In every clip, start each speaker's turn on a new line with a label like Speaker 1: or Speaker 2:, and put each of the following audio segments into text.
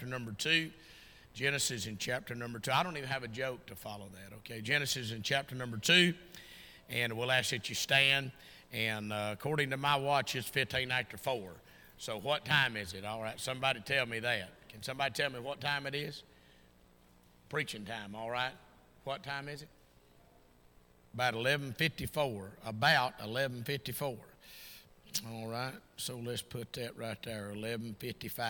Speaker 1: chapter number 2. Genesis in chapter number 2. I don't even have a joke to follow that, okay? Genesis in chapter number 2. And we'll ask that you stand. And uh, according to my watch, it's 15 after 4. So what time is it? All right, somebody tell me that. Can somebody tell me what time it is? Preaching time, all right? What time is it? About 11:54, about 11:54. All right. So let's put that right there, 11:55.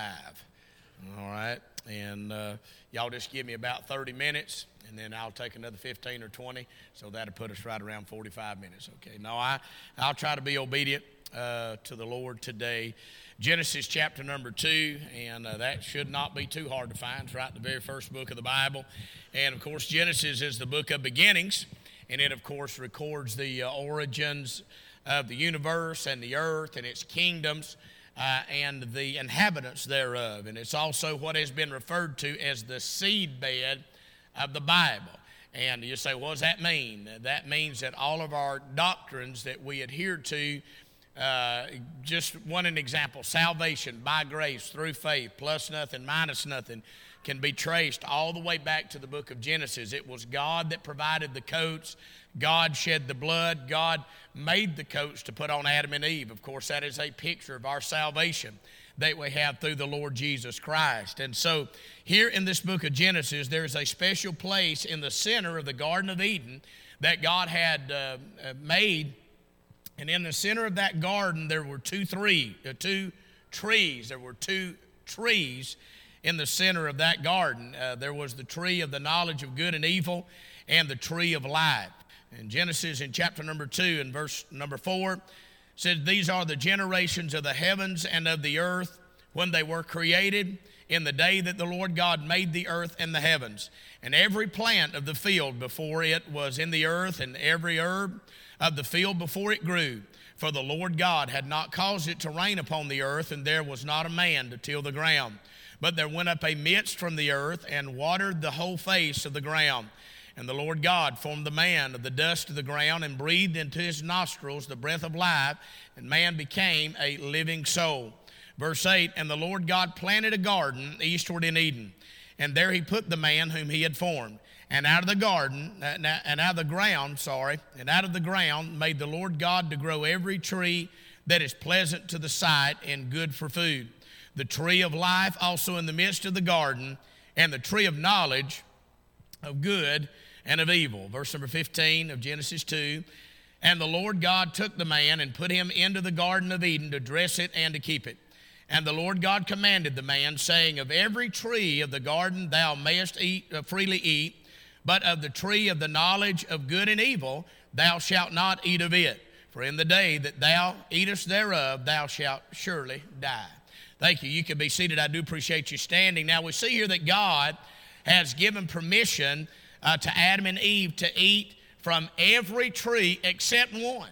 Speaker 1: All right. And uh, y'all just give me about 30 minutes, and then I'll take another 15 or 20. So that'll put us right around 45 minutes. Okay. Now, I, I'll try to be obedient uh, to the Lord today. Genesis chapter number two, and uh, that should not be too hard to find. It's right the very first book of the Bible. And of course, Genesis is the book of beginnings, and it, of course, records the uh, origins of the universe and the earth and its kingdoms uh, and the inhabitants thereof. And it's also what has been referred to as the seed bed of the Bible. And you say, what does that mean? That means that all of our doctrines that we adhere to, uh, just one an example salvation by grace through faith, plus nothing, minus nothing, can be traced all the way back to the book of Genesis. It was God that provided the coats God shed the blood. God made the coats to put on Adam and Eve. Of course, that is a picture of our salvation that we have through the Lord Jesus Christ. And so, here in this book of Genesis, there is a special place in the center of the Garden of Eden that God had uh, uh made. And in the center of that garden, there were two, three, uh, two trees. There were two trees in the center of that garden. Uh, there was the tree of the knowledge of good and evil and the tree of life in Genesis in chapter number 2 and verse number 4 says these are the generations of the heavens and of the earth when they were created in the day that the Lord God made the earth and the heavens and every plant of the field before it was in the earth and every herb of the field before it grew for the Lord God had not caused it to rain upon the earth and there was not a man to till the ground but there went up a mist from the earth and watered the whole face of the ground and the Lord God formed the man of the dust of the ground and breathed into his nostrils the breath of life, and man became a living soul. Verse 8 And the Lord God planted a garden eastward in Eden, and there he put the man whom he had formed. And out of the garden, and out of the ground, sorry, and out of the ground made the Lord God to grow every tree that is pleasant to the sight and good for food. The tree of life also in the midst of the garden, and the tree of knowledge of good and of evil. Verse number 15 of Genesis 2. And the Lord God took the man and put him into the Garden of Eden to dress it and to keep it. And the Lord God commanded the man, saying, Of every tree of the garden thou mayest eat, uh, freely eat, but of the tree of the knowledge of good and evil thou shalt not eat of it. For in the day that thou eatest thereof, thou shalt surely die. Thank you. You can be seated. I do appreciate you standing. Now we see here that God has given permission uh, to Adam and Eve to eat from every tree except one.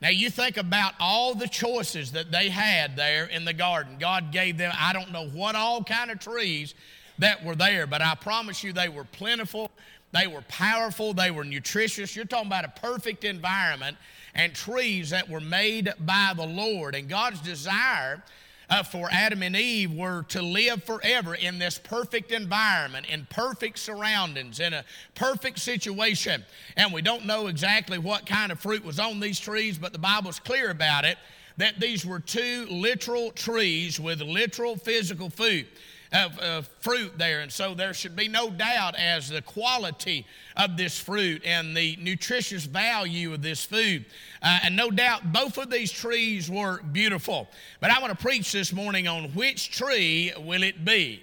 Speaker 1: Now, you think about all the choices that they had there in the garden. God gave them, I don't know what all kind of trees that were there, but I promise you they were plentiful, they were powerful, they were nutritious. You're talking about a perfect environment and trees that were made by the Lord. And God's desire uh, for Adam and Eve were to live forever in this perfect environment, in perfect surroundings, in a perfect situation. And we don't know exactly what kind of fruit was on these trees, but the Bible's clear about it that these were two literal trees with literal physical food of, of, fruit there. And so there should be no doubt as the quality of this fruit and the nutritious value of this food. Uh, and no doubt both of these trees were beautiful. But I want to preach this morning on which tree will it be?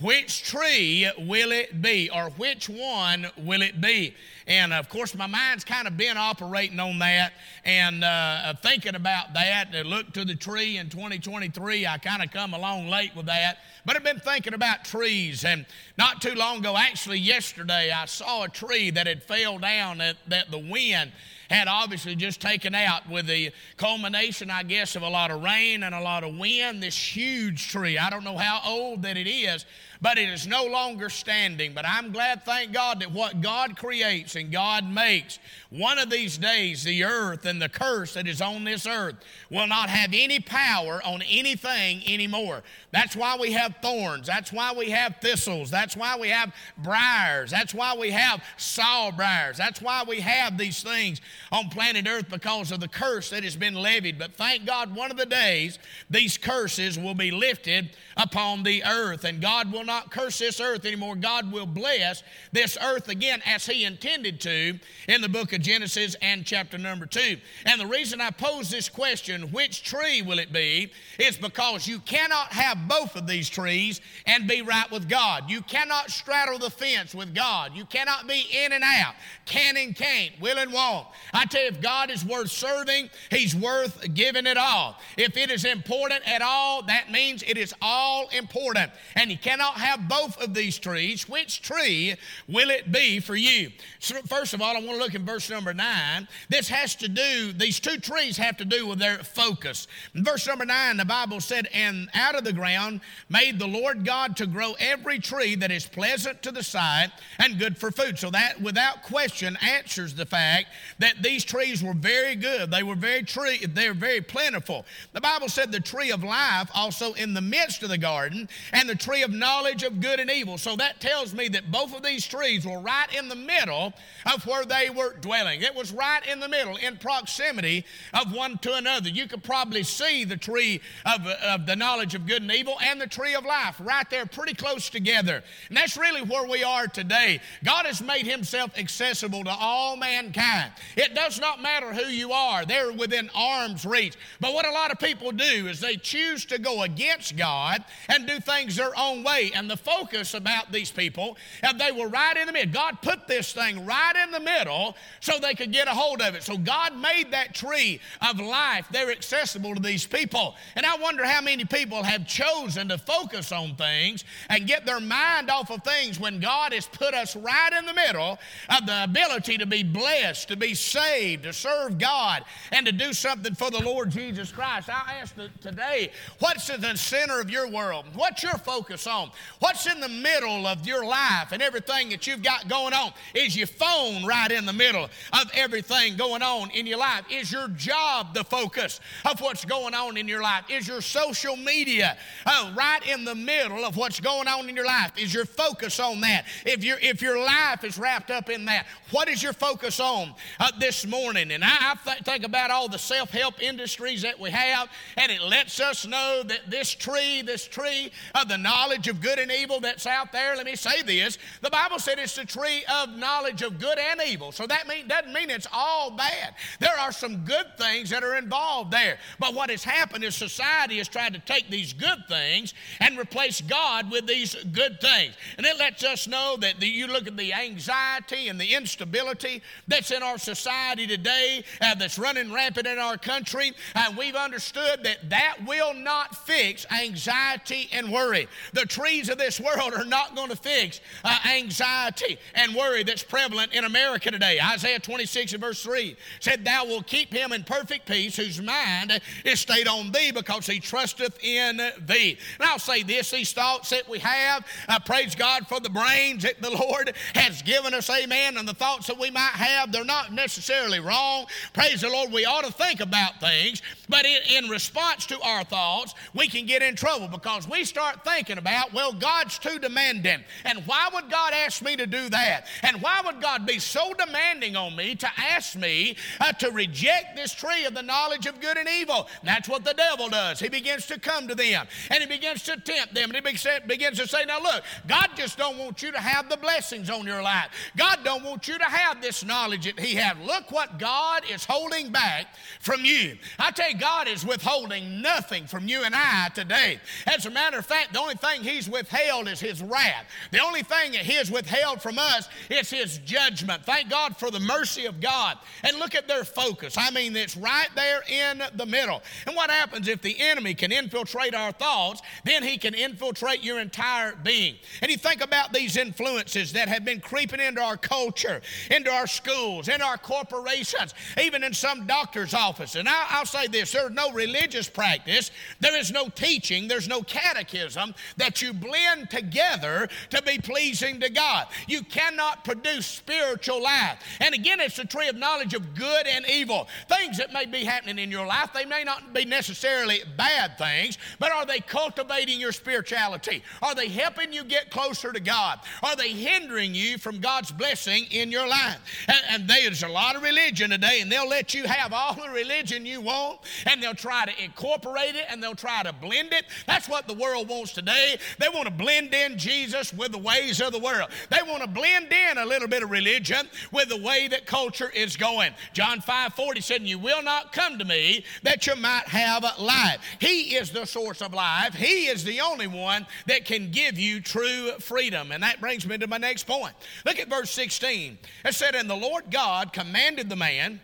Speaker 1: which tree will it be or which one will it be and of course my mind's kind of been operating on that and uh, thinking about that and look to the tree in 2023 i kind of come along late with that but i've been thinking about trees and not too long ago actually yesterday i saw a tree that had fell down that, that the wind had obviously just taken out with the culmination, I guess, of a lot of rain and a lot of wind. This huge tree, I don't know how old that it is, but it is no longer standing. But I'm glad, thank God, that what God creates and God makes, one of these days, the earth and the curse that is on this earth will not have any power on anything anymore. That's why we have thorns. That's why we have thistles. That's why we have briars. That's why we have sawbriars. That's why we have these things on planet earth because of the curse that has been levied. But thank God, one of the days, these curses will be lifted upon the earth, and God will not curse this earth anymore. God will bless this earth again as He intended to in the book of Genesis and chapter number two. And the reason I pose this question, which tree will it be, is because you cannot have both of these trees and be right with God. You cannot straddle the fence with God. You cannot be in and out, can and can't, will and won't. I tell you, if God is worth serving, He's worth giving it all. If it is important at all, that means it is all important. And you cannot have both of these trees, which tree will it be for you? So first of all, I want to look in verse number nine. This has to do, these two trees have to do with their focus. In verse number nine, the Bible said, And out of the ground made the Lord God to grow every tree that is pleasant to the sight and good for food. So that, without question, answers the fact that these trees were very good. They were very tree, they were very plentiful. The Bible said the tree of life also in the midst of the garden, and the tree of knowledge knowledge of good and evil. So that tells me that both of these trees were right in the middle of where they were dwelling. It was right in the middle, in proximity of one to another. You could probably see the tree of, of the knowledge of good and evil and the tree of life right there, pretty close together. And that's really where we are today. God has made Himself accessible to all mankind. It does not matter who you are, they're within arm's reach. But what a lot of people do is they choose to go against God and do things their own way and the focus about these people, and they were right in the middle. God put this thing right in the middle so they could get a hold of it. So God made that tree of life. They're accessible to these people. And I wonder how many people have chosen to focus on things and get their mind off of things when God has put us right in the middle of the ability to be blessed, to be saved, to serve God, and to do something for the Lord Jesus Christ. I ask today, what's in the center of your world? What's your focus on? What's in the middle of your life and everything that you've got going on? Is your phone right in the middle of everything going on in your life? Is your job the focus of what's going on in your life? Is your social media uh, right in the middle of what's going on in your life? Is your focus on that? If, you if your life is wrapped up in that, what is your focus on uh, this morning? And I, I th- think about all the self help industries that we have, and it lets us know that this tree, this tree of the knowledge of good good and evil that's out there, let me say this. The Bible said it's the tree of knowledge of good and evil. So that mean, doesn't mean it's all bad. There are some good things that are involved there. But what has happened is society has tried to take these good things and replace God with these good things. And it lets us know that the, you look at the anxiety and the instability that's in our society today, uh, that's running rampant in our country. And uh, we've understood that that will not fix anxiety and worry. The tree of this world are not going to fix uh, anxiety and worry that's prevalent in America today. Isaiah 26 and verse 3 said, Thou will keep him in perfect peace whose mind is stayed on thee because he trusteth in thee. And I'll say this these thoughts that we have, uh, praise God for the brains that the Lord has given us, amen. And the thoughts that we might have, they're not necessarily wrong. Praise the Lord, we ought to think about things, but in, in response to our thoughts, we can get in trouble because we start thinking about, well, know God's too demanding. And why would God ask me to do that? And why would God be so demanding on me to ask me uh, to reject this tree of the knowledge of good and evil? And that's what the devil does. He begins to come to them and he begins to tempt them and he begins to say, Now look, God just don't want you to have the blessings on your life. God don't want you to have this knowledge that He had. Look what God is holding back from you. I tell you, God is withholding nothing from you and I today. As a matter of fact, the only thing He's withholding withheld is His wrath. The only thing that He has withheld from us is His judgment. Thank God for the mercy of God. And look at their focus. I mean, it's right there in the middle. And what happens if the enemy can infiltrate our thoughts? Then he can infiltrate your entire being. And you think about these influences that have been creeping into our culture, into our schools, into our corporations, even in some doctor's office. And I, will say this there's no religious practice, there is no teaching, there's no catechism that you believe blend together to be pleasing to God. You cannot produce spiritual life. And again, it's the tree of knowledge of good and evil. Things that may be happening in your life, they may not be necessarily bad things, but are they cultivating your spirituality? Are they helping you get closer to God? Are they hindering you from God's blessing in your life? And, and there's a lot of religion today, and they'll let you have all the religion you want, and they'll try to incorporate it, and they'll try to blend it. That's what the world wants today. They want want to blend in Jesus with the ways of the world. They want to blend in a little bit of religion with the way that culture is going. John 5 40 said, You will not come to me that you might have life. He is the source of life, He is the only one that can give you true freedom. And that brings me to my next point. Look at verse 16. It said, And the Lord God commanded the man,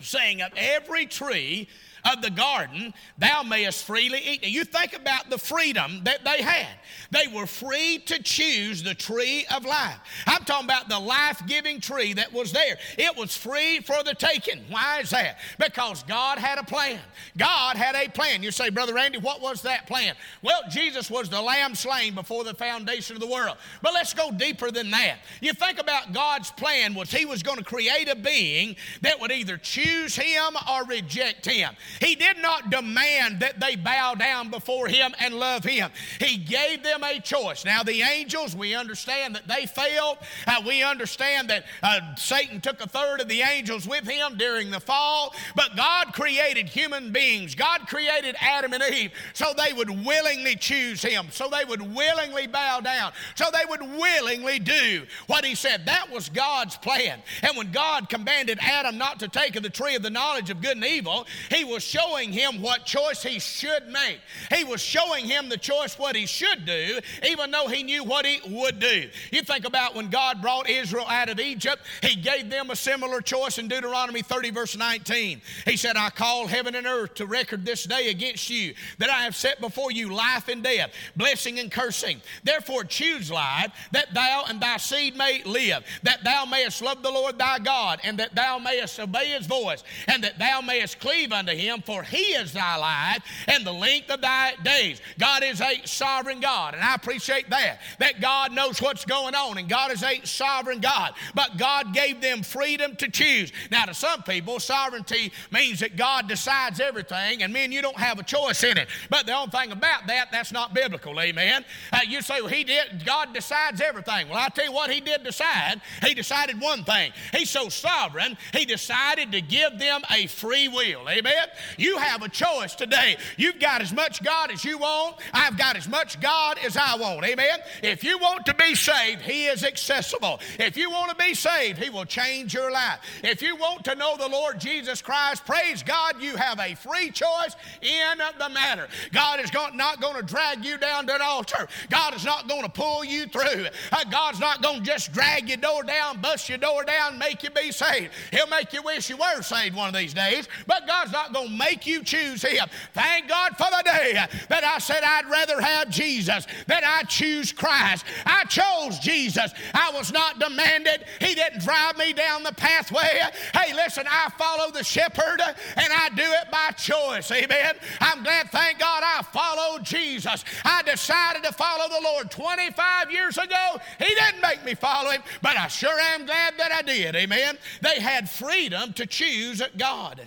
Speaker 1: saying, Of every tree, of the garden, thou mayest freely eat. Now you think about the freedom that they had. They were free to choose the tree of life. I'm talking about the life giving tree that was there. It was free for the taking. Why is that? Because God had a plan. God had a plan. You say, Brother Randy, what was that plan? Well, Jesus was the lamb slain before the foundation of the world. But let's go deeper than that. You think about God's plan was He was going to create a being that would either choose Him or reject Him. He did not demand that they bow down before Him and love Him. He gave them a choice. Now, the angels, we understand that they failed. Uh, we understand that uh, Satan took a third of the angels with him during the fall. But God created human beings, God created Adam and Eve so they would willingly choose Him, so they would willingly bow down, so they would willingly do what He said. That was God's plan. And when God commanded Adam not to take of the tree of the knowledge of good and evil, He was was showing him what choice he should make. He was showing him the choice what he should do, even though he knew what he would do. You think about when God brought Israel out of Egypt, he gave them a similar choice in Deuteronomy 30, verse 19. He said, I call heaven and earth to record this day against you, that I have set before you life and death, blessing and cursing. Therefore, choose life, that thou and thy seed may live, that thou mayest love the Lord thy God, and that thou mayest obey his voice, and that thou mayest cleave unto him him, for he is thy life and the length of thy days. God is a sovereign God, and I appreciate that, that God knows what's going on, and God is a sovereign God. But God gave them freedom to choose. Now, to some people, sovereignty means that God decides everything, and men, you don't have a choice in it. But the only thing about that, that's not biblical, amen. Uh, you say, well, he did, God decides everything. Well, I tell you what, he did decide. He decided one thing. He's so sovereign, he decided to give them a free will, amen. You have a choice today. You've got as much God as you want. I've got as much God as I want. Amen. If you want to be saved, He is accessible. If you want to be saved, He will change your life. If you want to know the Lord Jesus Christ, praise God, you have a free choice in the matter. God is not going to drag you down to an altar. God is not going to pull you through. Uh, God's not going to just drag your door down, bust your door down, make you be saved. He'll make you wish you were saved one of these days, but God's not going to make you choose Him. Thank God for the day that I said I'd rather have Jesus than I choose Christ. I chose Jesus. I was not demanded. He didn't drive me down the pathway. Hey, listen, I follow the shepherd and I do it by choice. Amen. I'm glad, thank God, I followed Jesus. I decided to follow the Lord 25 years ago. He didn't make me follow Him, but I sure am glad that I did. Amen. They had freedom to choose God.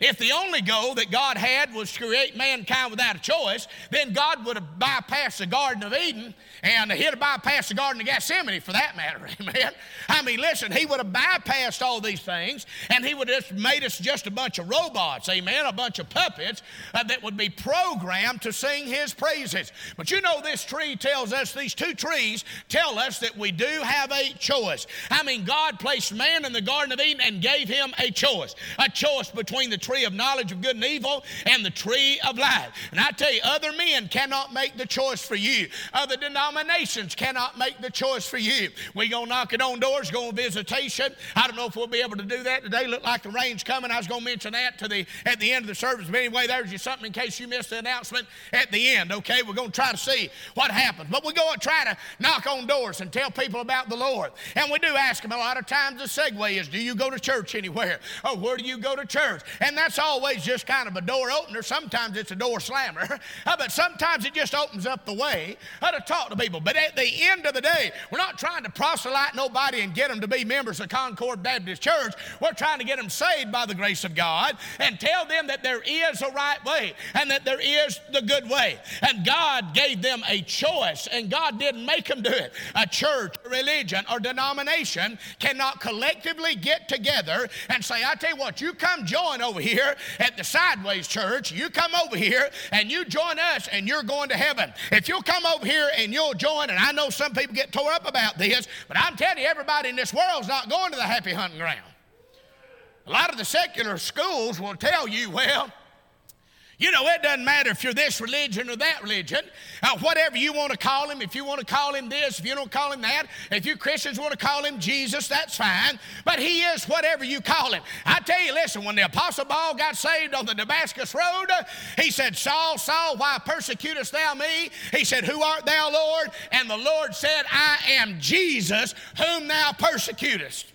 Speaker 1: If the only goal that God had was to create mankind without a choice, then God would have bypassed the Garden of Eden and he'd have bypassed the Garden of Gethsemane for that matter, amen. I mean, listen, he would have bypassed all these things and he would have just made us just a bunch of robots, amen, a bunch of puppets uh, that would be programmed to sing his praises. But you know, this tree tells us, these two trees tell us that we do have a choice. I mean, God placed man in the Garden of Eden and gave him a choice, a choice between the tree of knowledge of good and evil and the tree of life. And I tell you, other men cannot make the choice for you, other denominations cannot make the choice for you. We're going to knock it on doors, go on visitation. I don't know if we'll be able to do that today. Look like the rain's coming. I was going to mention that to the at the end of the service. But anyway, there's just something in case you missed the announcement at the end, okay? We're going to try to see what happens. But we're going to try to knock on doors and tell people about the Lord. And we do ask them a lot of times the segue is, do you go to church anywhere? Or oh, where do you go to church? And that's always just kind of a door opener. Sometimes it's a door slammer, uh, but sometimes it just opens up the way to talk to people. But at the end of the day, we're not trying to proselyte nobody and get them to be members of Concord Baptist Church. We're trying to get them saved by the grace of God and tell them that there is a right way and that there is the good way. And God gave them a choice, and God didn't make them do it. A church, religion, or denomination cannot collectively get together and say, I tell you what, you come join over here here at the Sideways Church, you come over here and you join us and you're going to heaven. If you'll come over here and you'll join, and I know some people get tore up about this, but I'm telling you, everybody in this world's not going to the happy hunting ground. A lot of the secular schools will tell you, well, you know, it doesn't matter if you're this religion or that religion, uh, whatever you want to call him, if you want to call him this, if you don't call him that, if you Christians want to call him Jesus, that's fine. But he is whatever you call him. I tell you, listen, when the Apostle Paul got saved on the Damascus Road, he said, Saul, Saul, why persecutest thou me? He said, Who art thou, Lord? And the Lord said, I am Jesus, whom thou persecutest.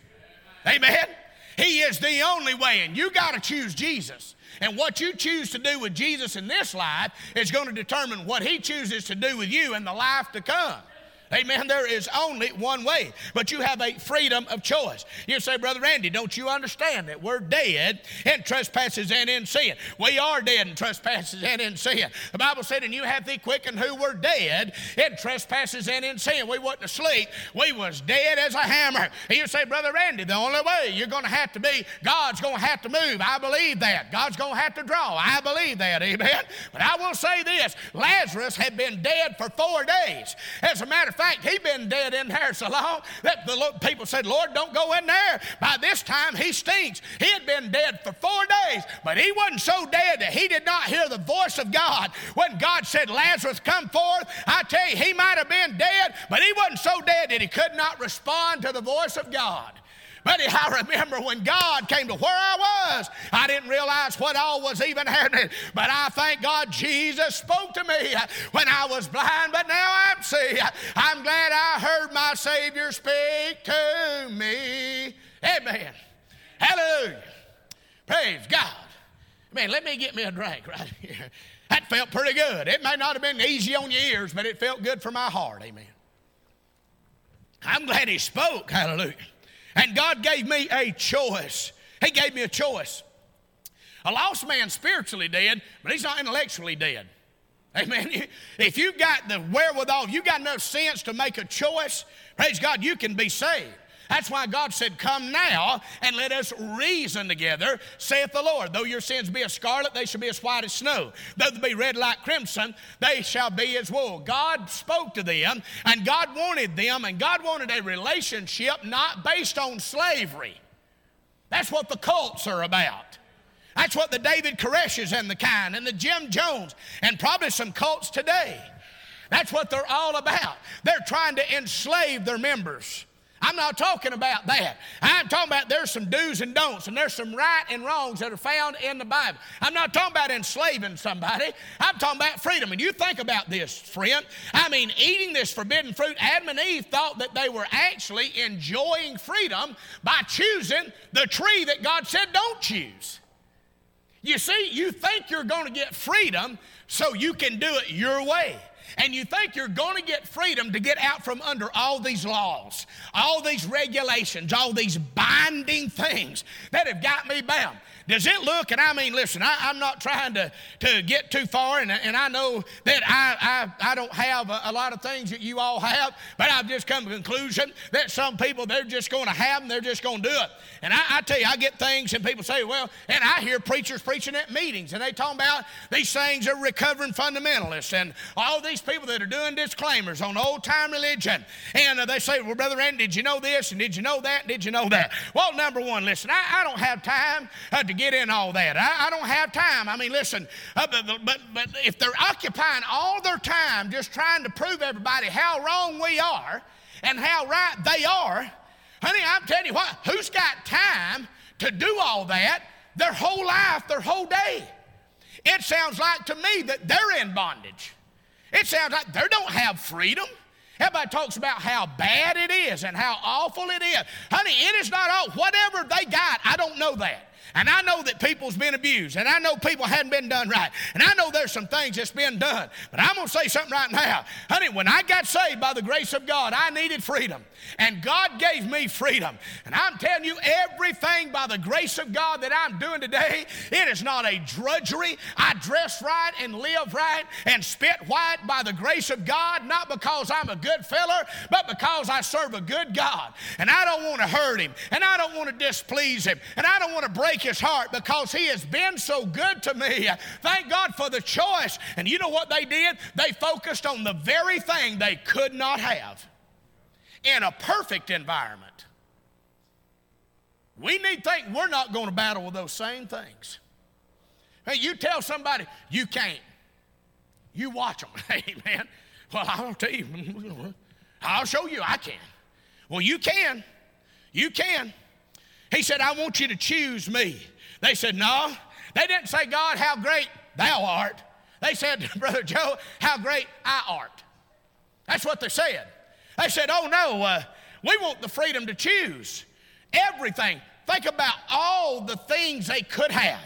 Speaker 1: Amen. Amen. He is the only way, and you got to choose Jesus. And what you choose to do with Jesus in this life is going to determine what he chooses to do with you in the life to come. Amen. There is only one way, but you have a freedom of choice. You say, Brother Randy, don't you understand that we're dead in trespasses and in sin? We are dead in trespasses and in sin. The Bible said, And you have thee quickened who were dead in trespasses and in sin. We wasn't asleep, we was dead as a hammer. And you say, Brother Randy, the only way you're going to have to be, God's going to have to move. I believe that. God's going to have to draw. I believe that. Amen. But I will say this Lazarus had been dead for four days. As a matter of fact, fact, he'd been dead in there so long that the people said, Lord, don't go in there. By this time, he stinks. He had been dead for four days, but he wasn't so dead that he did not hear the voice of God. When God said, Lazarus, come forth, I tell you, he might have been dead, but he wasn't so dead that he could not respond to the voice of God. Buddy, I remember when God came to where I was, I didn't realize what all was even happening. But I thank God Jesus spoke to me when I was blind, but now I am see. I'm glad I heard my Savior speak to me. Amen. Hallelujah. Praise God. Man, let me get me a drink right here. That felt pretty good. It may not have been easy on your ears, but it felt good for my heart. Amen. I'm glad he spoke. Hallelujah. And God gave me a choice. He gave me a choice. A lost man spiritually dead, but he's not intellectually dead. Amen. If you got the wherewithal, you got enough sense to make a choice, praise God, you can be saved. That's why God said, Come now and let us reason together, saith the Lord. Though your sins be as scarlet, they shall be as white as snow. Though they be red like crimson, they shall be as wool. God spoke to them, and God wanted them, and God wanted a relationship not based on slavery. That's what the cults are about. That's what the David Koreshes and the kind, and the Jim Jones, and probably some cults today. That's what they're all about. They're trying to enslave their members. I'm not talking about that. I'm talking about there's some do's and don'ts, and there's some right and wrongs that are found in the Bible. I'm not talking about enslaving somebody. I'm talking about freedom. And you think about this, friend. I mean, eating this forbidden fruit, Adam and Eve thought that they were actually enjoying freedom by choosing the tree that God said don't choose. You see, you think you're going to get freedom so you can do it your way and you think you're going to get freedom to get out from under all these laws, all these regulations, all these binding things that have got me bound. Does it look, and I mean, listen, I, am not trying to, to get too far, and, and I know that I, I, I don't have a, a lot of things that you all have, but I've just come to the conclusion that some people, they're just going to have them, they're just going to do it. And I, I tell you, I get things, and people say, well, and I hear preachers preaching at meetings, and they talk about these things are recovering fundamentalists and all these people that are doing disclaimers on old time religion. And uh, they say, well, Brother Randy, did you know this? And did you know that? And did you know that? Well, number one, listen, I, I don't have time uh, to to get in all that. I, I don't have time. I mean, listen, uh, but, but, but if they're occupying all their time just trying to prove everybody how wrong we are and how right they are, honey, I'm telling you what, who's got time to do all that their whole life, their whole day? It sounds like to me that they're in bondage. It sounds like they don't have freedom. Everybody talks about how bad it is and how awful it is. Honey, it is not all. Whatever they got, I don't know that. And I know that people's been abused. And I know people hadn't been done right. And I know there's some things that's been done. But I'm going to say something right now. Honey, when I got saved by the grace of God, I needed freedom. And God gave me freedom. And I'm telling you, everything by the grace of God that I'm doing today, it is not a drudgery. I dress right and live right and spit white by the grace of God, not because I'm a good feller, but because I serve a good God. And I don't want to hurt him. And I don't want to displease him. And I don't want to break his heart because he has been so good to me. Thank God for the choice. And you know what they did? They focused on the very thing they could not have in a perfect environment. We need to think we're not going to battle with those same things. Hey, you tell somebody you can't. You watch them. Hey, man. Well, I'll tell you. I'll show you I can. Well, you can. You can. He said, I want you to choose me. They said, No. They didn't say, God, how great thou art. They said, Brother Joe, how great I art. That's what they said. They said, Oh, no, uh, we want the freedom to choose everything. Think about all the things they could have.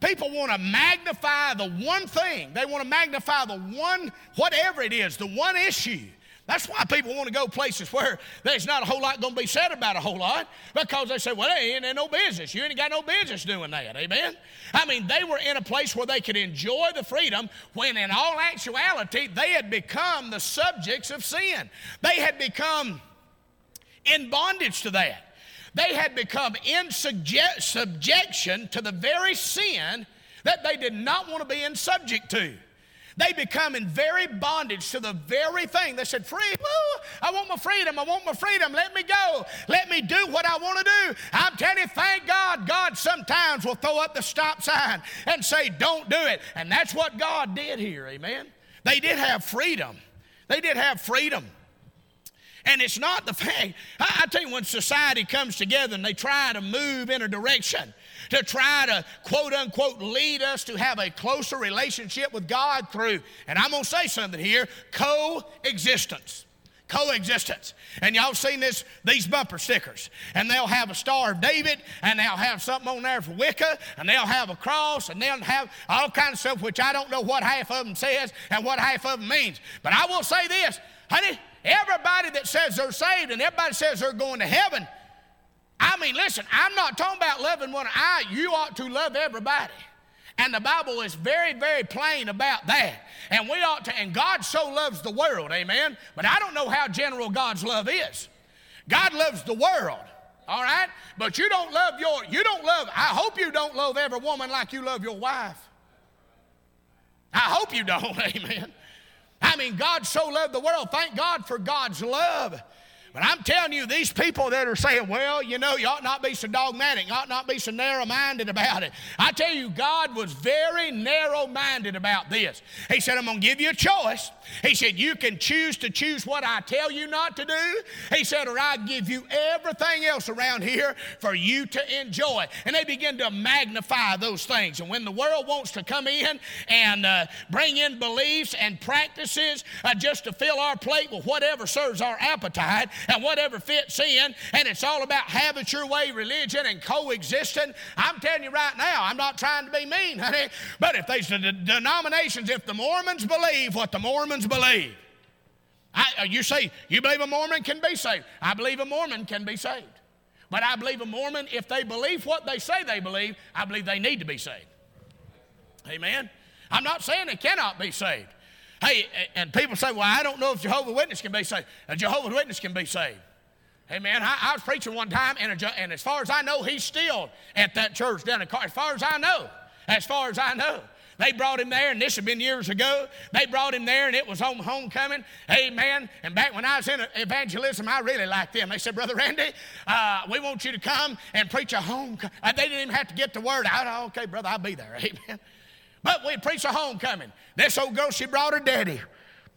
Speaker 1: People want to magnify the one thing, they want to magnify the one, whatever it is, the one issue. That's why people want to go places where there's not a whole lot going to be said about a whole lot because they say, well, they ain't in no business. You ain't got no business doing that. Amen? I mean, they were in a place where they could enjoy the freedom when, in all actuality, they had become the subjects of sin. They had become in bondage to that. They had become in subjection to the very sin that they did not want to be in subject to. They become in very bondage to the very thing. They said, Free, I want my freedom. I want my freedom. Let me go. Let me do what I want to do. I'm telling you, thank God. God sometimes will throw up the stop sign and say, Don't do it. And that's what God did here. Amen. They did have freedom. They did have freedom. And it's not the fact, I, I tell you, when society comes together and they try to move in a direction, to try to quote unquote lead us to have a closer relationship with God through, and I'm going to say something here coexistence coexistence. And y'all seen this these bumper stickers. And they'll have a Star of David, and they'll have something on there for Wicca, and they'll have a cross, and they'll have all kinds of stuff, which I don't know what half of them says and what half of them means. But I will say this, honey, everybody that says they're saved and everybody says they're going to heaven I mean, listen, I'm not talking about loving one I you ought to love everybody. And the Bible is very, very plain about that. And we ought to, and God so loves the world, amen. But I don't know how general God's love is. God loves the world, all right? But you don't love your, you don't love, I hope you don't love every woman like you love your wife. I hope you don't, amen. I mean, God so loved the world. Thank God for God's love. But I'm telling you, these people that are saying, well, you know, you ought not be so dogmatic, you ought not be so narrow minded about it. I tell you, God was very narrow minded about this. He said, I'm going to give you a choice. He said, You can choose to choose what I tell you not to do. He said, Or I give you everything else around here for you to enjoy. And they begin to magnify those things. And when the world wants to come in and uh, bring in beliefs and practices uh, just to fill our plate with whatever serves our appetite and whatever fits in, and it's all about having your way religion and coexisting, I'm telling you right now, I'm not trying to be mean, honey, but if these the denominations, if the Mormons believe what the Mormons Mormons believe. I, uh, you say, you believe a Mormon can be saved. I believe a Mormon can be saved. But I believe a Mormon, if they believe what they say they believe, I believe they need to be saved. Amen? I'm not saying they cannot be saved. Hey, and people say, well, I don't know if Jehovah's Witness can be saved. A uh, Jehovah's Witness can be saved. Amen. I, I was preaching one time, and, a, and as far as I know, he's still at that church down in Car. As far as I know, as far as I know. They brought him there, and this had been years ago. They brought him there, and it was home homecoming. Amen. And back when I was in evangelism, I really liked them. They said, Brother Randy, uh, we want you to come and preach a homecoming. Uh, they didn't even have to get the word out. Okay, brother, I'll be there. Amen. But we preach a homecoming. This old girl, she brought her daddy.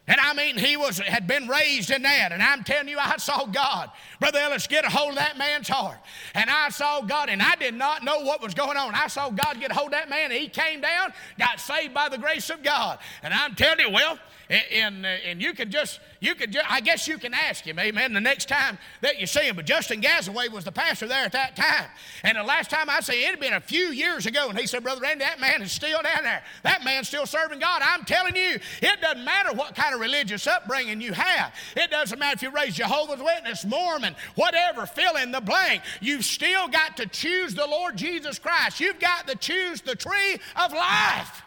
Speaker 1: And I mean, he was had been raised in that. And I'm telling you, I saw God. Brother Ellis, get a hold of that man's heart. And I saw God, and I did not know what was going on. I saw God get a hold of that man, and he came down, got saved by the grace of God. And I'm telling you, well, and, uh, and you can just, you can just, I guess you can ask him, amen, the next time that you see him. But Justin Gazaway was the pastor there at that time. And the last time I see it had been a few years ago. And he said, Brother Randy, that man is still down there. That man's still serving God. I'm telling you, it doesn't matter what kind of religious upbringing you have. It doesn't matter if you raise Jehovah's Witness, Mormon, whatever, fill in the blank. You've still got to choose the Lord Jesus Christ. You've got to choose the tree of life.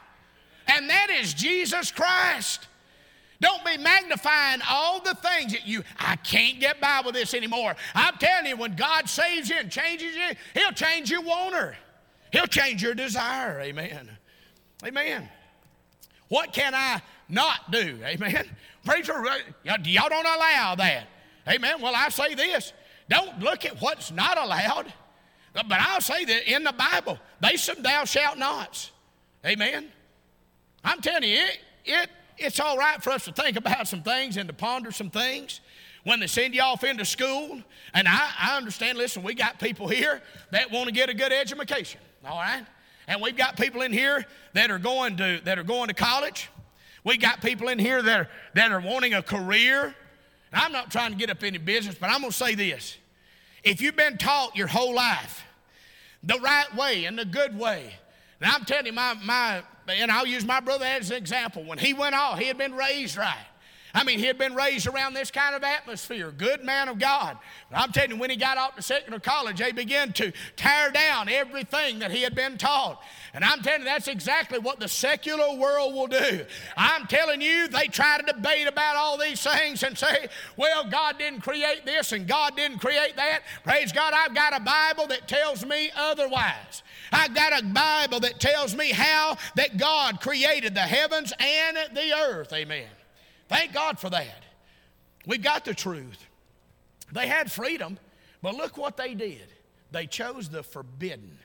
Speaker 1: And that is Jesus Christ. Don't be magnifying all the things that you, I can't get by with this anymore. I'm telling you, when God saves you and changes you, He'll change your wanter, He'll change your desire. Amen. Amen. What can I not do? Amen. Preacher, uh, y'all don't allow that. Amen. Well, I say this don't look at what's not allowed. But I'll say that in the Bible, they some thou shalt nots. Amen. I'm telling you, it, it it's all right for us to think about some things and to ponder some things. When they send you off into school, and I, I understand, listen, we got people here that want to get a good education, all right? And we've got people in here that are going to, that are going to college. we got people in here that are, that are wanting a career. And I'm not trying to get up any business, but I'm going to say this. If you've been taught your whole life the right way and the good way, and I'm telling you, my, my, and I'll use my brother as an example. When he went off, he had been raised right. I mean, he had been raised around this kind of atmosphere, good man of God. But I'm telling you, when he got out to secular college, they began to tear down everything that he had been taught. And I'm telling you, that's exactly what the secular world will do. I'm telling you, they try to debate about all these things and say, well, God didn't create this and God didn't create that. Praise God, I've got a Bible that tells me otherwise. I've got a Bible that tells me how that God created the heavens and the earth. Amen. Thank God for that. We got the truth. They had freedom, but look what they did. They chose the forbidden.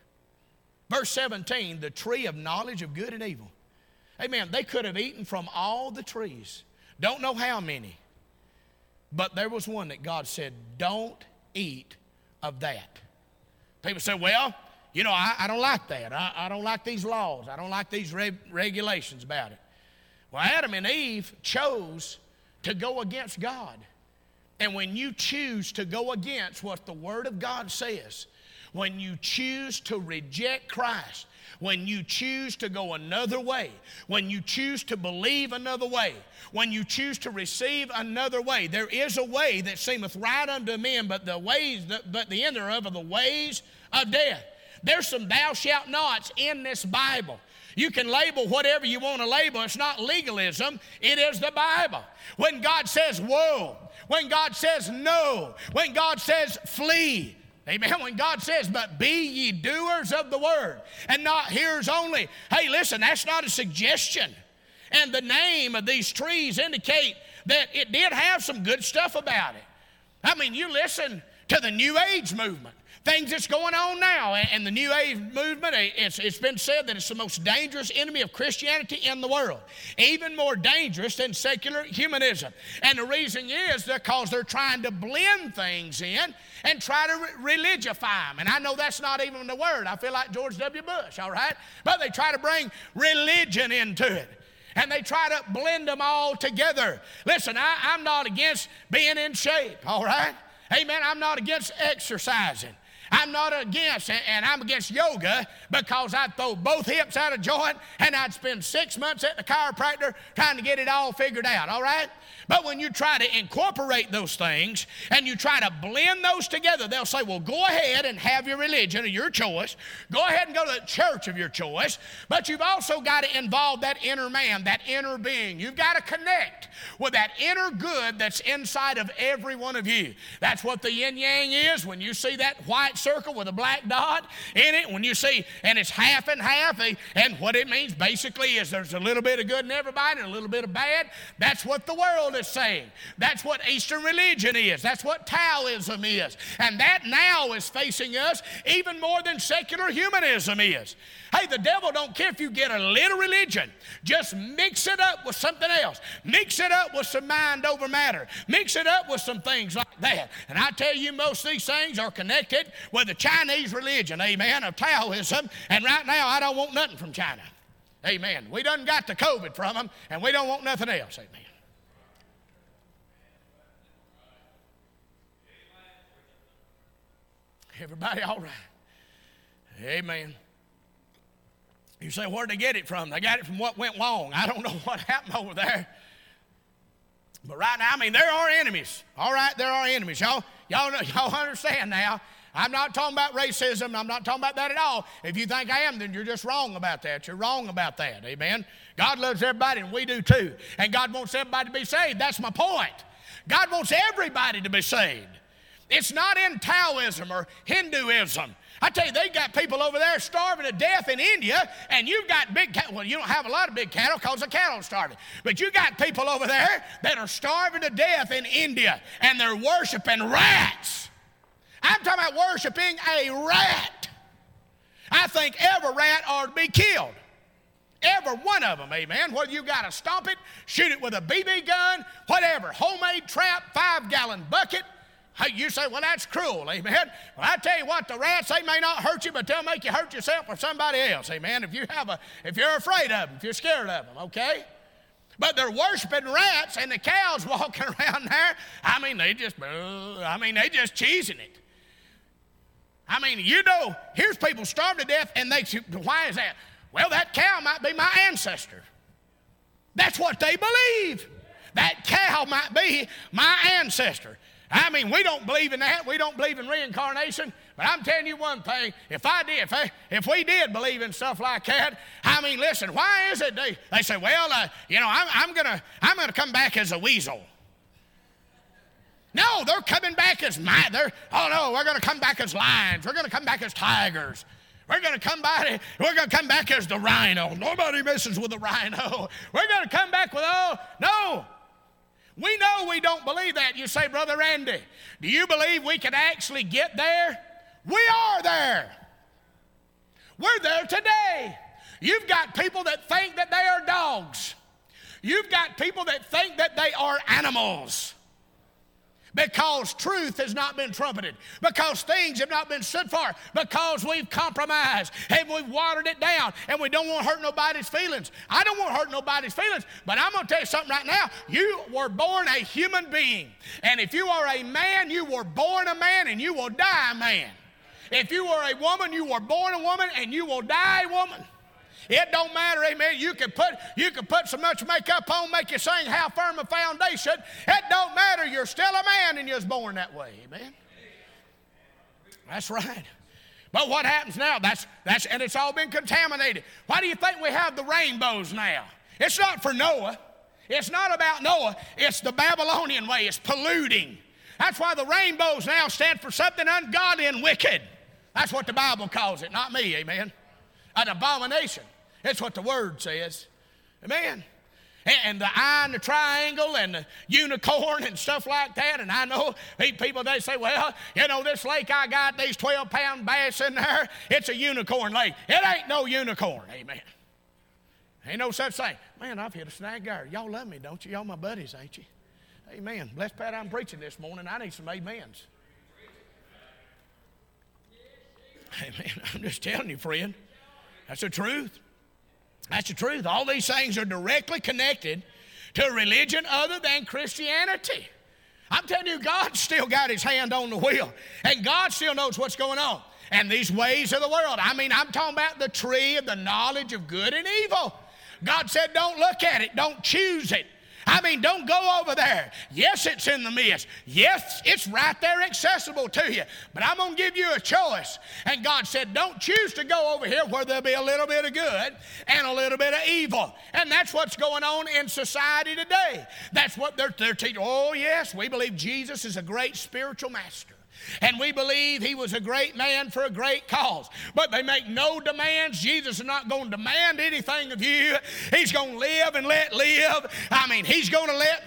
Speaker 1: Verse 17, the tree of knowledge of good and evil. Amen. They could have eaten from all the trees. Don't know how many. But there was one that God said, don't eat of that. People say, well, you know, I, I don't like that. I, I, don't like these laws. I don't like these re- regulations about it. Well, Adam and Eve chose to go against God. And when you choose to go against what the Word of God says, when you choose to reject Christ, when you choose to go another way, when you choose to believe another way, when you choose to receive another way, there is a way that seemeth right unto men, but the ways, but the end thereof are the ways of death. There's some thou shalt nots in this Bible. You can label whatever you want to label. It's not legalism, it is the Bible. When God says "Whoa," when God says no, when God says flee, Amen. When God says, but be ye doers of the word and not hearers only. Hey, listen, that's not a suggestion. And the name of these trees indicate that it did have some good stuff about it. I mean, you listen to the New Age movement things that's going on now and the new age movement it's, it's been said that it's the most dangerous enemy of christianity in the world even more dangerous than secular humanism and the reason is because they're trying to blend things in and try to re- religify them and i know that's not even the word i feel like george w bush all right but they try to bring religion into it and they try to blend them all together listen I, i'm not against being in shape all right Amen. I'm not against exercising. I'm not against, and I'm against yoga because I'd throw both hips out of joint and I'd spend six months at the chiropractor trying to get it all figured out, all right? But when you try to incorporate those things and you try to blend those together, they'll say, well, go ahead and have your religion of your choice. Go ahead and go to the church of your choice. But you've also got to involve that inner man, that inner being. You've got to connect with that inner good that's inside of every one of you. That's what the yin yang is. When you see that white circle with a black dot in it. When you see, and it's half and half, eh, and what it means basically is there's a little bit of good in everybody and a little bit of bad. That's what the world is saying. That's what Eastern religion is. That's what Taoism is. And that now is facing us even more than secular humanism is. Hey, the devil don't care if you get a little religion. Just mix it up with something else. Mix it up with some mind over matter. Mix it up with some things like that. And I tell you, most of these things are connected with the Chinese religion, amen, of Taoism, and right now I don't want nothing from China. Amen. We done got the COVID from them, and we don't want nothing else. Amen. Everybody all right? Amen. You say, where'd they get it from? They got it from what went wrong. I don't know what happened over there. But right now, I mean, there are enemies. All right, there are enemies. Y'all, y'all, know, y'all understand now. I'm not talking about racism. I'm not talking about that at all. If you think I am, then you're just wrong about that. You're wrong about that. Amen. God loves everybody, and we do too. And God wants everybody to be saved. That's my point. God wants everybody to be saved. It's not in Taoism or Hinduism. I tell you, they've got people over there starving to death in India, and you've got big cattle. Well, you don't have a lot of big cattle because the cattle starving. But you got people over there that are starving to death in India, and they're worshiping rats. I'm talking about worshiping a rat. I think every rat ought to be killed. Every one of them, amen. Whether you got to stomp it, shoot it with a BB gun, whatever, homemade trap, five gallon bucket. You say, well, that's cruel, amen. Well, I tell you what, the rats, they may not hurt you, but they'll make you hurt yourself or somebody else, amen, if, you have a, if you're afraid of them, if you're scared of them, okay? But they're worshiping rats and the cows walking around there. I mean, they just, I mean, they just cheesing it. I mean, you know, here's people starved to death, and they, why is that? Well, that cow might be my ancestor. That's what they believe. That cow might be my ancestor. I mean, we don't believe in that. We don't believe in reincarnation. But I'm telling you one thing if I did, if, I, if we did believe in stuff like that, I mean, listen, why is it they, they say, well, uh, you know, I'm, I'm going to I'm gonna come back as a weasel. No, they're coming back as my, they're, oh no, we're going to come back as lions. We're going to come back as tigers. We're going to come by, we're going to come back as the rhino. Nobody messes with the rhino. We're going to come back with Oh no. We know we don't believe that. You say, Brother Randy, do you believe we can actually get there? We are there. We're there today. You've got people that think that they are dogs. You've got people that think that they are animals because truth has not been trumpeted, because things have not been stood for, because we've compromised and we've watered it down and we don't want to hurt nobody's feelings. I don't want to hurt nobody's feelings, but I'm going to tell you something right now. You were born a human being, and if you are a man, you were born a man and you will die a man. If you are a woman, you were born a woman and you will die a woman. It don't matter, amen. You can put you can put so much makeup on, make you sing how firm a foundation. It don't matter. You're still a man and you was born that way, amen. That's right. But what happens now? That's that's and it's all been contaminated. Why do you think we have the rainbows now? It's not for Noah. It's not about Noah. It's the Babylonian way. It's polluting. That's why the rainbows now stand for something ungodly and wicked. That's what the Bible calls it, not me, amen. An abomination. That's what the word says. Amen. And the eye and the triangle and the unicorn and stuff like that. And I know people, they say, well, you know, this lake I got, these 12 pound bass in there, it's a unicorn lake. It ain't no unicorn. Amen. Ain't no such thing. Man, I've hit a snag there. Y'all love me, don't you? Y'all my buddies, ain't you? Amen. Bless Pat, I'm preaching this morning. I need some amens. Amen. I'm just telling you, friend. That's the truth. That's the truth. All these things are directly connected to religion other than Christianity. I'm telling you, God's still got his hand on the wheel, and God still knows what's going on. And these ways of the world. I mean, I'm talking about the tree of the knowledge of good and evil. God said, Don't look at it, don't choose it. I mean, don't go over there. Yes, it's in the mist. Yes, it's right there accessible to you. But I'm going to give you a choice. And God said, Don't choose to go over here where there'll be a little bit of good and a little bit of evil. And that's what's going on in society today. That's what they're, they're teaching. Oh, yes, we believe Jesus is a great spiritual master. And we believe he was a great man for a great cause. But they make no demands. Jesus is not going to demand anything of you. He's going to live and let live. I mean, he's going to let.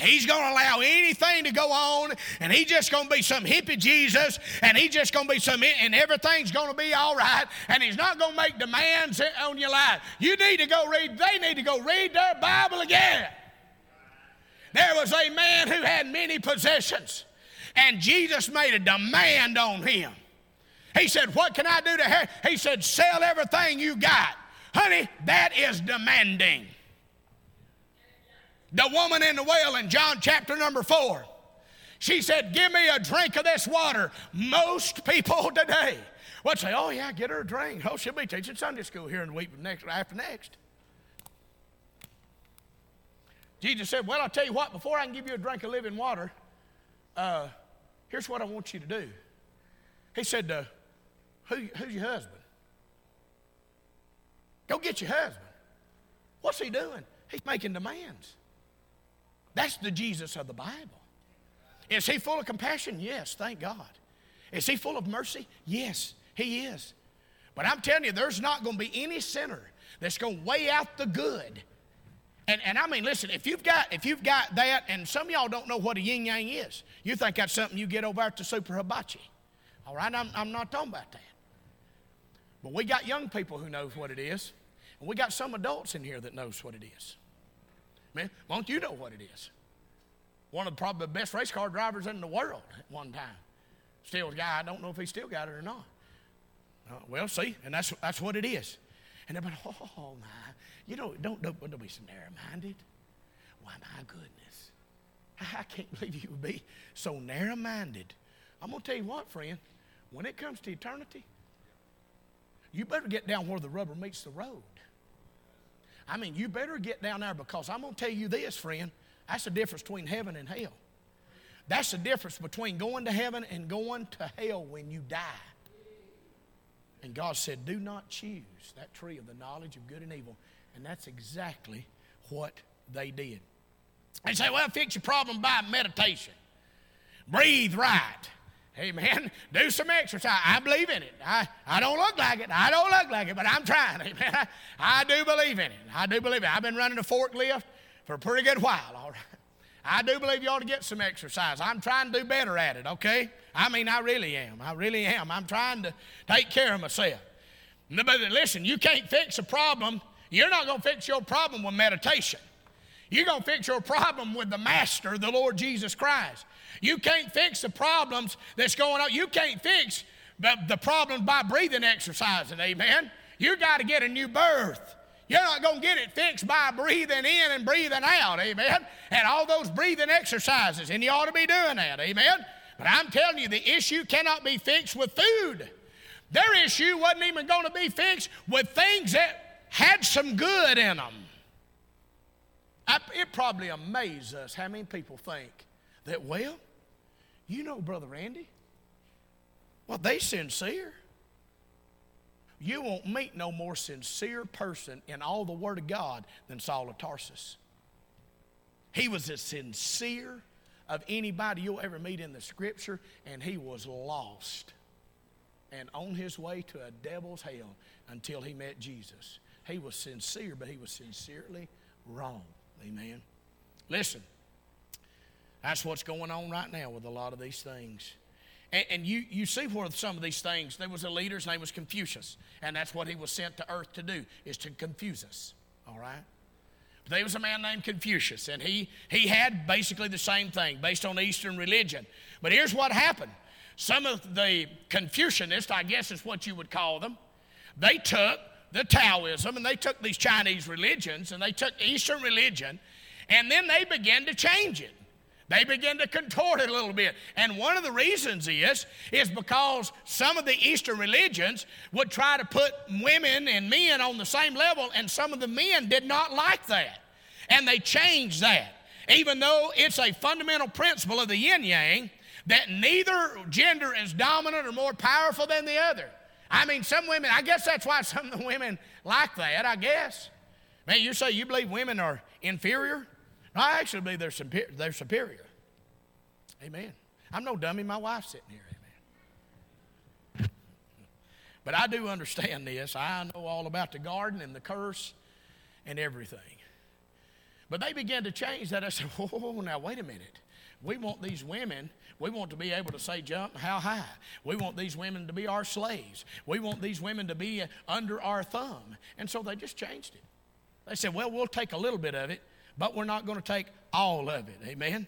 Speaker 1: He's going to allow anything to go on, and he's just going to be some hippie Jesus, and he's just going to be some, and everything's going to be all right, and he's not going to make demands on your life. You need to go read, they need to go read their Bible again. There was a man who had many possessions. And Jesus made a demand on him. He said, What can I do to help? He said, Sell everything you got. Honey, that is demanding. The woman in the well in John chapter number four, she said, Give me a drink of this water. Most people today would say, Oh, yeah, get her a drink. Oh, she'll be teaching Sunday school here in the week next, after next. Jesus said, Well, I'll tell you what, before I can give you a drink of living water, uh, Here's what I want you to do. He said, uh, Who, Who's your husband? Go get your husband. What's he doing? He's making demands. That's the Jesus of the Bible. Is he full of compassion? Yes, thank God. Is he full of mercy? Yes, he is. But I'm telling you, there's not going to be any sinner that's going to weigh out the good and, and I mean, listen, if you've got if you've got that, and some y'all don't know what a yin yang is, you think that's something you get over at the super hibachi. All right, I'm, I'm not talking about that. But we got young people who knows what it is, and we got some adults in here that knows what it is. Man, don't you know what it is? One of the probably the best race car drivers in the world at one time. Still a guy, I don't know if he still got it or not. Uh, well, see, and that's, that's what it is. And like, oh my you know, don't, don't, don't be so narrow minded. Why, my goodness. I can't believe you would be so narrow minded. I'm going to tell you what, friend, when it comes to eternity, you better get down where the rubber meets the road. I mean, you better get down there because I'm going to tell you this, friend. That's the difference between heaven and hell. That's the difference between going to heaven and going to hell when you die. And God said, Do not choose that tree of the knowledge of good and evil. And that's exactly what they did. They say, well, fix your problem by meditation. Breathe right. Amen. Do some exercise. I believe in it. I, I don't look like it. I don't look like it, but I'm trying. Amen. I, I do believe in it. I do believe it. I've been running a forklift for a pretty good while, all right. I do believe you ought to get some exercise. I'm trying to do better at it, okay? I mean, I really am. I really am. I'm trying to take care of myself. But listen, you can't fix a problem you're not going to fix your problem with meditation. You're going to fix your problem with the Master, the Lord Jesus Christ. You can't fix the problems that's going on. You can't fix the, problem by breathing exercising. amen. You got to get a new birth. You're not going to get it fixed by breathing in and breathing out, amen. And all those breathing exercises, and you ought to be doing that, amen. But I'm telling you, the issue cannot be fixed with food. Their issue wasn't even going to be fixed with things that had some good in them. it probably amazes us how many people think that, well, you know, Brother Randy, well, they sincere. You won't meet no more sincere person in all the Word of God than Saul of Tarsus. He was as sincere of anybody you'll ever meet in the Scripture, and he was lost and on his way to a devil's hell until he met Jesus. He was sincere, but he was sincerely wrong. Amen. Listen, that's what's going on right now with a lot of these things. And, and, you, you see where some of these things, there was a leader, his name was Confucius, and that's what he was sent to earth to do, is to confuse us, all right? there was a man named Confucius, and he, he had basically the same thing based on Eastern religion. But here's what happened. Some of the Confucianists, I guess is what you would call them, they took the Taoism and they took these Chinese religions and they took Eastern religion and then they began to change it. They began to contort it a little bit. And one of the reasons is, is because some of the Eastern religions would try to put women and men on the same level, and some of the men did not like that. And they changed that. Even though it's a fundamental principle of the yin yang that neither gender is dominant or more powerful than the other. I mean, some women, I guess that's why some of the women like that, I guess. Man, you say you believe women are inferior? No, I actually believe they're, superior. They're superior. Amen. I'm no dummy. My wife's sitting here. Amen. But I do understand this. I know all about the garden and the curse and everything. But they began to change that. I said, whoa, now wait a minute. We want these women we want to be able to say, Jump how high? We want these women to be our slaves. We want these women to be under our thumb. And so they just changed it. They said, Well, we'll take a little bit of it, but we're not going to take all of it. Amen.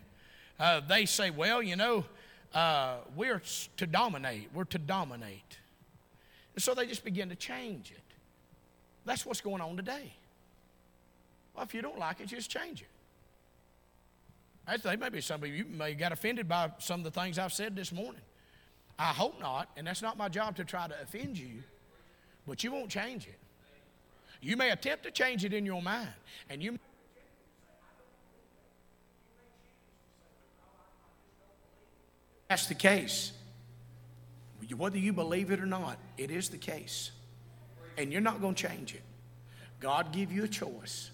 Speaker 1: Uh, they say, Well, you know, uh, we're to dominate. We're to dominate. And so they just begin to change it. That's what's going on today. Well, if you don't like it, just change it may be some of you may got offended by some of the things I've said this morning. I hope not, and that's not my job to try to offend you, but you won't change it. You may attempt to change it in your mind, and you. That's the case. Whether you believe it or not, it is the case. And you're not going to change it. God give you a choice,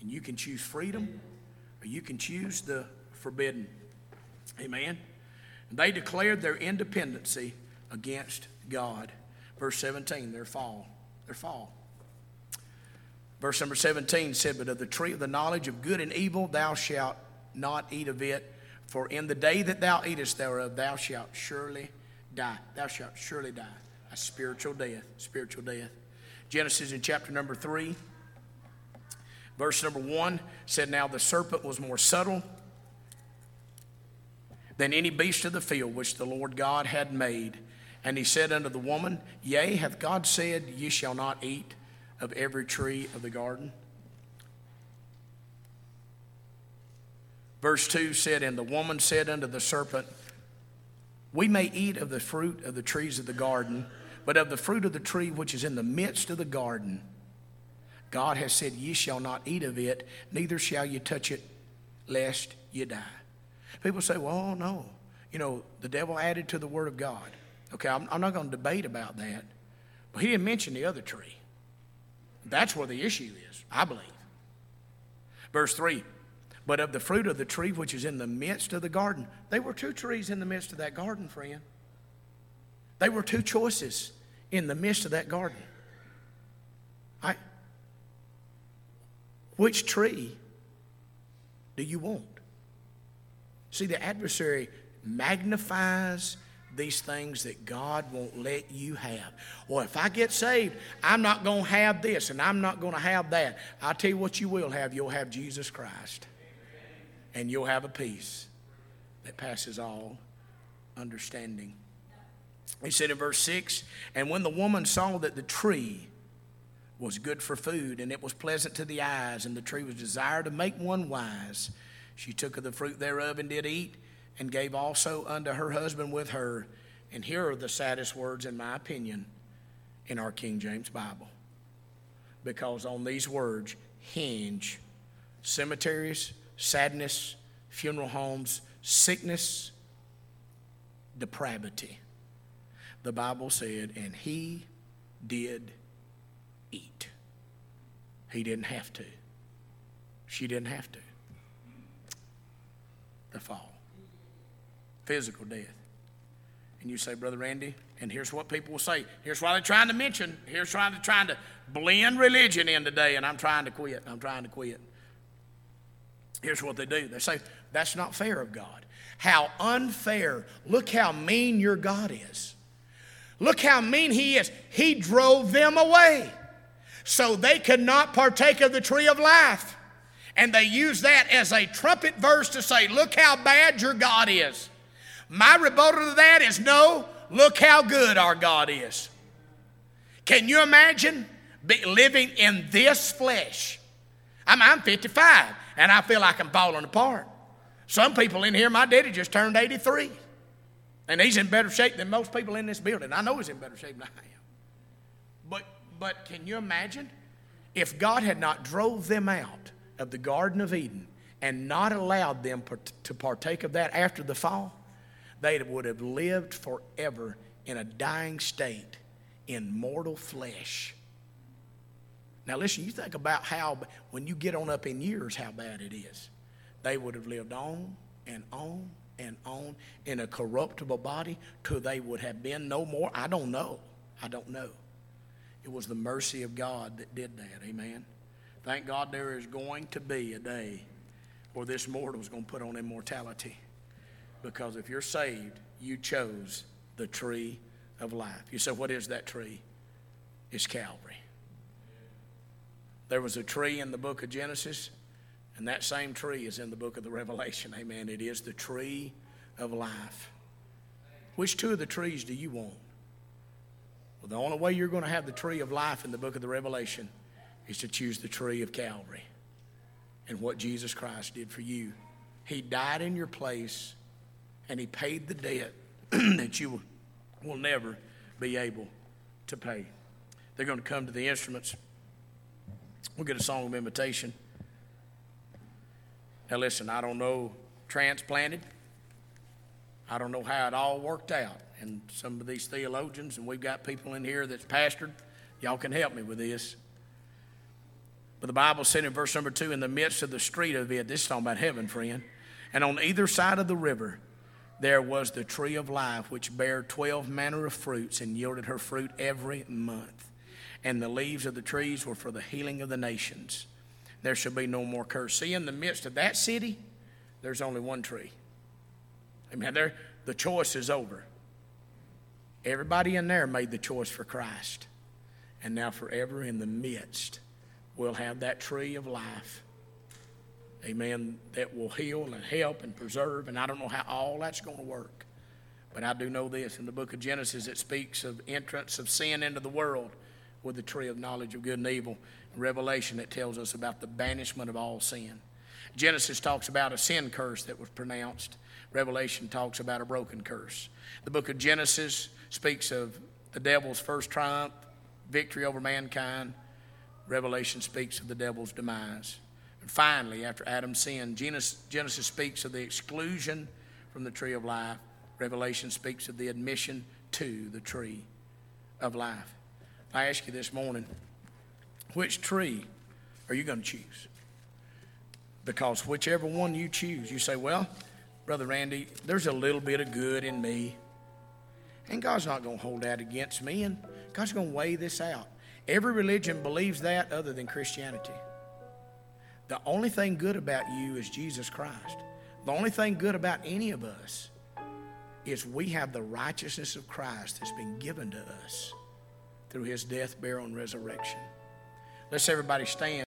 Speaker 1: and you can choose freedom you can choose the forbidden. Amen. They declared their independency against God. Verse 17, their fall. Their fall. Verse number 17 said, But of the tree of the knowledge of good and evil thou shalt not eat of it, for in the day that thou eatest thereof thou shalt surely die. Thou shalt surely die. A spiritual death. Spiritual death. Genesis in chapter number 3. Verse number one said, Now the serpent was more subtle than any beast of the field which the Lord God had made. And he said unto the woman, Yea, hath God said, Ye shall not eat of every tree of the garden? Verse 2 said, And the woman said unto the serpent, We may eat of the fruit of the trees of the garden, but of the fruit of the tree which is in the midst of the garden, God has said, Ye shall not eat of it, neither shall you touch it, lest you die. People say, Well, oh, no. You know, the devil added to the word of God. Okay, I'm, I'm not going to debate about that. But he didn't mention the other tree. That's where the issue is, I believe. Verse 3 But of the fruit of the tree which is in the midst of the garden, there were two trees in the midst of that garden, friend. They were two choices in the midst of that garden. I, which tree do you want? See, the adversary magnifies these things that God won't let you have. Well, if I get saved, I'm not going to have this and I'm not going to have that. I'll tell you what you will have you'll have Jesus Christ, and you'll have a peace that passes all understanding. He said in verse 6 And when the woman saw that the tree was good for food, and it was pleasant to the eyes, and the tree was desired to make one wise. She took of the fruit thereof and did eat, and gave also unto her husband with her. And here are the saddest words, in my opinion, in our King James Bible. Because on these words hinge cemeteries, sadness, funeral homes, sickness, depravity. The Bible said, and he did eat. He didn't have to. She didn't have to. The fall, physical death. And you say, Brother Randy, and here's what people will say. Here's why they're trying to mention. Here's trying to trying to blend religion in today, and I'm trying to quit. I'm trying to quit. Here's what they do. They say, that's not fair of God. How unfair. Look how mean your God is. Look how mean he is. He drove them away so they could not partake of the tree of life. And they use that as a trumpet verse to say, Look how bad your God is. My rebuttal to that is no, look how good our God is. Can you imagine living in this flesh? I'm, I'm 55 and I feel like I'm falling apart. Some people in here, my daddy just turned 83, and he's in better shape than most people in this building. I know he's in better shape than I am. But can you imagine if God had not drove them out of the Garden of Eden and not allowed them to partake of that after the fall? They would have lived forever in a dying state in mortal flesh. Now, listen, you think about how, when you get on up in years, how bad it is. They would have lived on and on and on in a corruptible body till they would have been no more. I don't know. I don't know. It was the mercy of God that did that. Amen. Thank God there is going to be a day where this mortal is going to put on immortality. Because if you're saved, you chose the tree of life. You say, What is that tree? It's Calvary. There was a tree in the book of Genesis, and that same tree is in the book of the Revelation. Amen. It is the tree of life. Which two of the trees do you want? Well, the only way you're going to have the tree of life in the book of the Revelation is to choose the tree of Calvary and what Jesus Christ did for you. He died in your place and he paid the debt that you will, will never be able to pay. They're going to come to the instruments. We'll get a song of invitation. Now, listen, I don't know transplanted. I don't know how it all worked out and some of these theologians, and we've got people in here that's pastored. Y'all can help me with this. But the Bible said in verse number two, in the midst of the street of it, this is talking about heaven, friend, and on either side of the river, there was the tree of life, which bare twelve manner of fruits and yielded her fruit every month. And the leaves of the trees were for the healing of the nations. There shall be no more curse. See, in the midst of that city, there's only one tree. Amen. there, the choice is over. Everybody in there made the choice for Christ. And now, forever in the midst, we'll have that tree of life. Amen. That will heal and help and preserve. And I don't know how all that's going to work. But I do know this. In the book of Genesis, it speaks of entrance of sin into the world with the tree of knowledge of good and evil. In Revelation, it tells us about the banishment of all sin. Genesis talks about a sin curse that was pronounced Revelation talks about a broken curse. The book of Genesis speaks of the devil's first triumph, victory over mankind. Revelation speaks of the devil's demise. And finally, after Adam's sin, Genesis, speaks of the exclusion from the tree of life. Revelation speaks of the admission to the tree of life. I ask you this morning, which tree are you going to choose? Because whichever one you choose, you say, well, Brother Randy, there's a little bit of good in me. And God's not going to hold that against me, and God's going to weigh this out. Every religion believes that other than Christianity. The only thing good about you is Jesus Christ. The only thing good about any of us is we have the righteousness of Christ that's been given to us through his death, burial, and resurrection. Let's everybody stand.